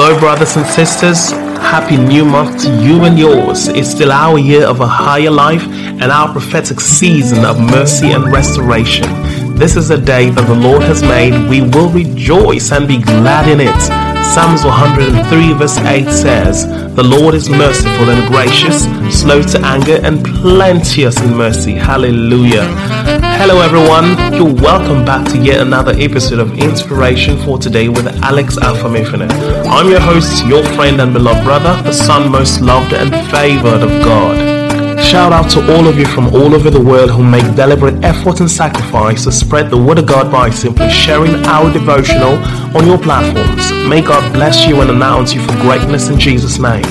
Hello, brothers and sisters. Happy new month to you and yours. It's still our year of a higher life and our prophetic season of mercy and restoration. This is a day that the Lord has made. We will rejoice and be glad in it. Psalms 103, verse 8 says, The Lord is merciful and gracious, slow to anger, and plenteous in mercy. Hallelujah. Hello, everyone. You're welcome back to yet another episode of Inspiration for Today with Alex Afamifuna. I'm your host, your friend and beloved brother, the son most loved and favored of God. Shout out to all of you from all over the world who make deliberate effort and sacrifice to spread the word of God by simply sharing our devotional on your platforms. May God bless you and announce you for greatness in Jesus' name.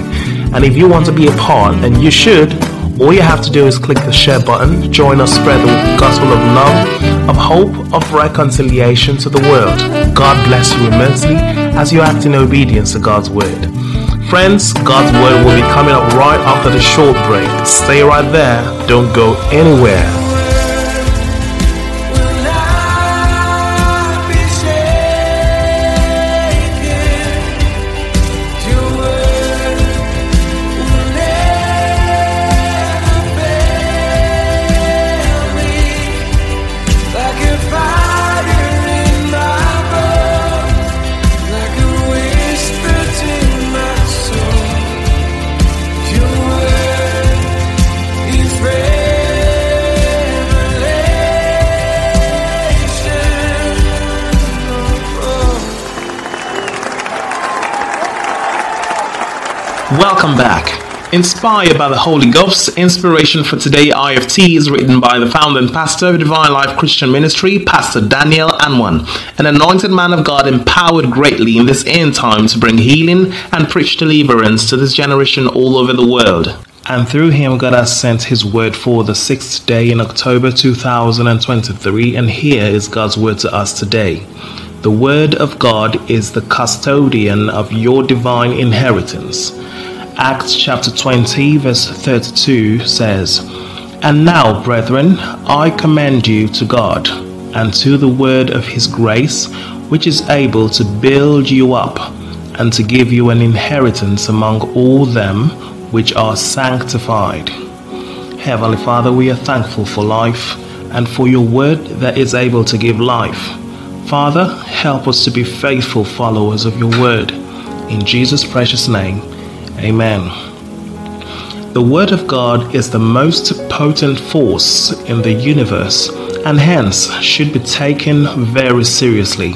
And if you want to be a part, and you should, all you have to do is click the share button, join us spread the gospel of love, of hope, of reconciliation to the world. God bless you immensely as you act in obedience to God's word. Friends, God's word will be coming up right after the short break. Stay right there, don't go anywhere. Welcome back. Inspired by the Holy Ghost, inspiration for today IFT is written by the founder and pastor of Divine Life Christian Ministry, Pastor Daniel Anwan, an anointed man of God empowered greatly in this end time to bring healing and preach deliverance to this generation all over the world. And through him, God has sent his word for the sixth day in October 2023, and here is God's word to us today. The word of God is the custodian of your divine inheritance. Acts chapter 20, verse 32 says, And now, brethren, I commend you to God and to the word of his grace, which is able to build you up and to give you an inheritance among all them which are sanctified. Heavenly Father, we are thankful for life and for your word that is able to give life. Father, help us to be faithful followers of your word. In Jesus' precious name, Amen. The Word of God is the most potent force in the universe and hence should be taken very seriously.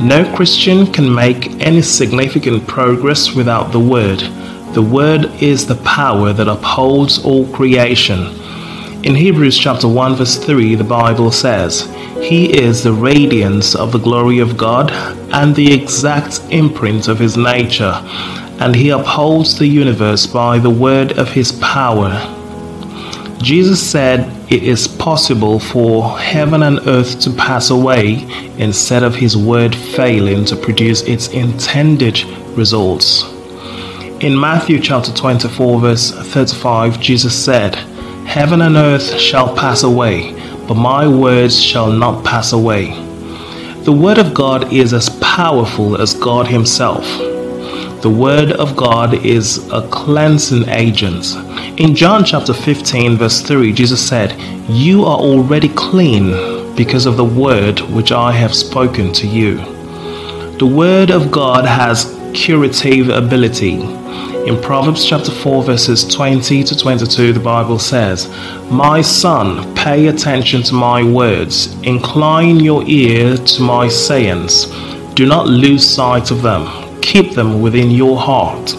No Christian can make any significant progress without the Word. The Word is the power that upholds all creation. In Hebrews chapter 1 verse 3 the Bible says, He is the radiance of the glory of God and the exact imprint of his nature and he upholds the universe by the word of his power. Jesus said it is possible for heaven and earth to pass away instead of his word failing to produce its intended results. In Matthew chapter 24, verse 35, Jesus said, Heaven and earth shall pass away, but my words shall not pass away. The word of God is as powerful as God Himself. The Word of God is a cleansing agent. In John chapter 15, verse 3, Jesus said, You are already clean because of the Word which I have spoken to you. The Word of God has curative ability. In Proverbs chapter 4, verses 20 to 22, the Bible says, My son, pay attention to my words, incline your ear to my sayings, do not lose sight of them keep them within your heart,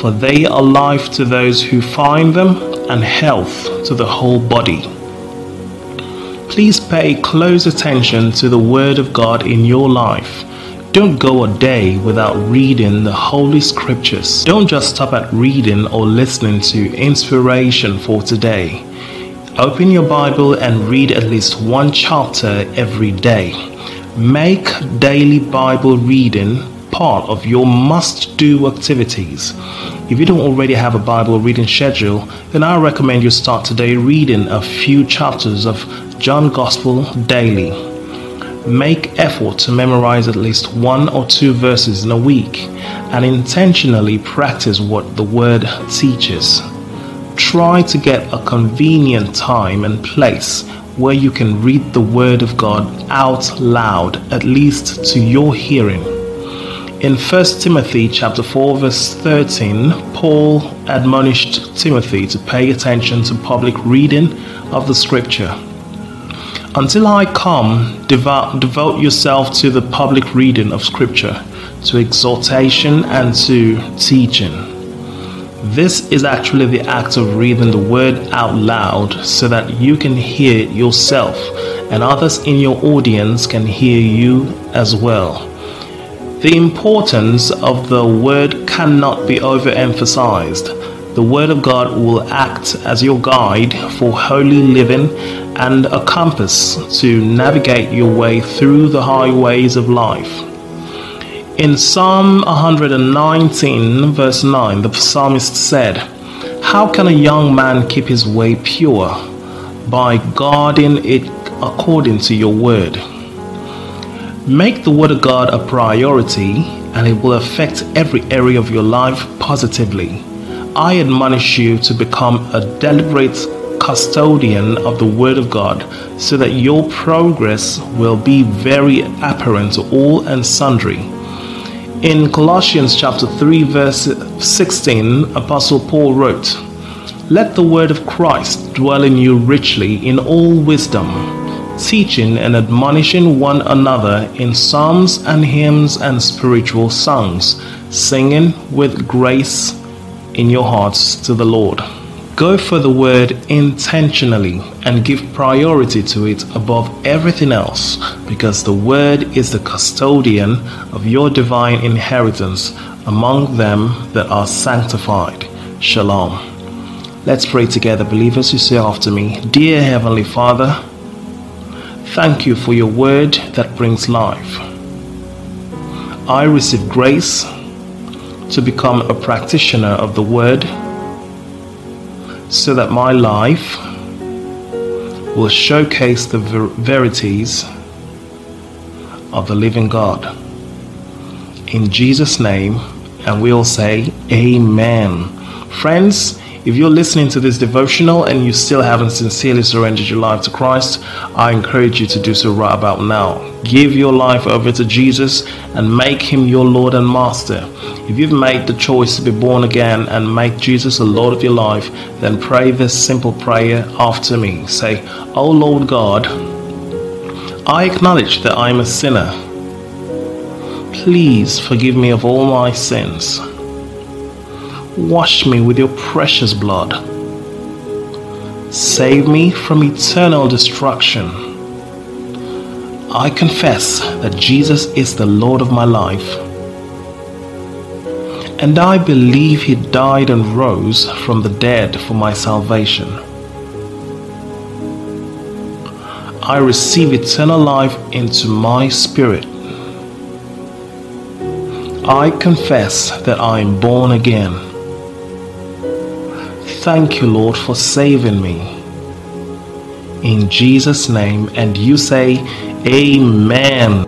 for they are life to those who find them and health to the whole body. Please pay close attention to the Word of God in your life. Don't go a day without reading the Holy Scriptures. Don't just stop at reading or listening to inspiration for today. Open your Bible and read at least one chapter every day. Make daily Bible reading part of your must do activities. If you don't already have a Bible reading schedule, then I recommend you start today reading a few chapters of John Gospel daily. Make effort to memorize at least one or two verses in a week and intentionally practice what the Word teaches. Try to get a convenient time and place where you can read the Word of God out loud, at least to your hearing. In 1 Timothy chapter 4 verse 13, Paul admonished Timothy to pay attention to public reading of the scripture. Until I come, devote, devote yourself to the public reading of scripture, to exhortation and to teaching. This is actually the act of reading the word out loud so that you can hear it yourself and others in your audience can hear you as well. The importance of the word cannot be overemphasized. The word of God will act as your guide for holy living and a compass to navigate your way through the highways of life. In Psalm 119, verse 9, the psalmist said, How can a young man keep his way pure? By guarding it according to your word. Make the Word of God a priority and it will affect every area of your life positively. I admonish you to become a deliberate custodian of the Word of God so that your progress will be very apparent to all and sundry. In Colossians chapter 3 verse 16, Apostle Paul wrote, Let the word of Christ dwell in you richly in all wisdom teaching and admonishing one another in psalms and hymns and spiritual songs, singing with grace in your hearts to the Lord. Go for the word intentionally and give priority to it above everything else because the word is the custodian of your divine inheritance among them that are sanctified. Shalom. Let's pray together, believers who say after me Dear Heavenly Father, Thank you for your word that brings life. I receive grace to become a practitioner of the word so that my life will showcase the ver- verities of the living God. In Jesus' name, and we'll say, Amen. Friends, if you're listening to this devotional and you still haven't sincerely surrendered your life to Christ, I encourage you to do so right about now. Give your life over to Jesus and make him your Lord and Master. If you've made the choice to be born again and make Jesus the Lord of your life, then pray this simple prayer after me. Say, Oh Lord God, I acknowledge that I am a sinner. Please forgive me of all my sins. Wash me with your precious blood. Save me from eternal destruction. I confess that Jesus is the Lord of my life. And I believe he died and rose from the dead for my salvation. I receive eternal life into my spirit. I confess that I am born again. Thank you, Lord, for saving me. In Jesus' name, and you say, Amen.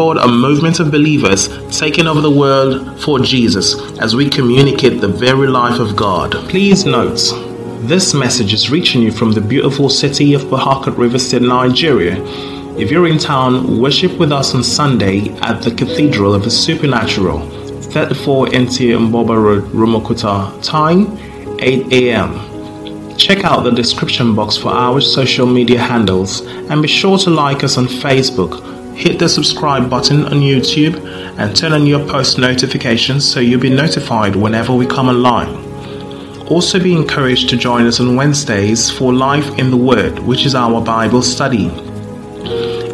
a movement of believers taking over the world for Jesus as we communicate the very life of God. Please note, this message is reaching you from the beautiful city of Harcourt Rivers State, Nigeria. If you're in town, worship with us on Sunday at the Cathedral of the Supernatural, 34 NT Mboba Road, Rumuokwuta. Time 8 a.m. Check out the description box for our social media handles and be sure to like us on Facebook hit the subscribe button on YouTube and turn on your post notifications so you'll be notified whenever we come online. Also, be encouraged to join us on Wednesdays for Life in the Word, which is our Bible study.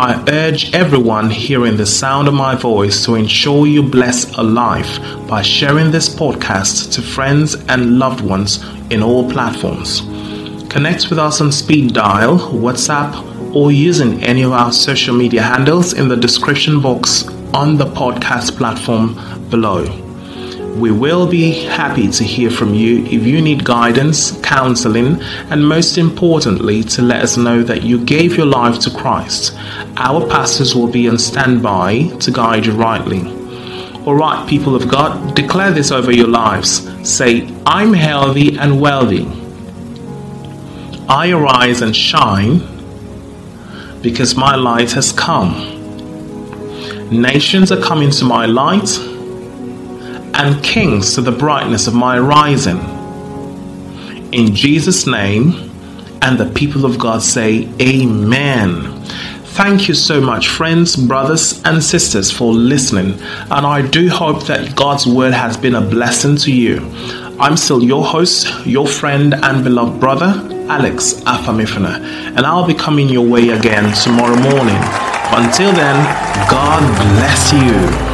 I urge everyone hearing the sound of my voice to ensure you bless a life by sharing this podcast to friends and loved ones in all platforms. Connect with us on speed dial, WhatsApp, or using any of our social media handles in the description box on the podcast platform below. We will be happy to hear from you if you need guidance, counseling, and most importantly, to let us know that you gave your life to Christ. Our pastors will be on standby to guide you rightly. All right, people of God, declare this over your lives. Say, I'm healthy and wealthy. I arise and shine because my light has come. Nations are coming to my light and kings to the brightness of my rising. In Jesus' name, and the people of God say, Amen. Thank you so much, friends, brothers, and sisters, for listening. And I do hope that God's word has been a blessing to you. I'm still your host, your friend, and beloved brother, Alex Afamifuna, and I'll be coming your way again tomorrow morning. Until then, God bless you.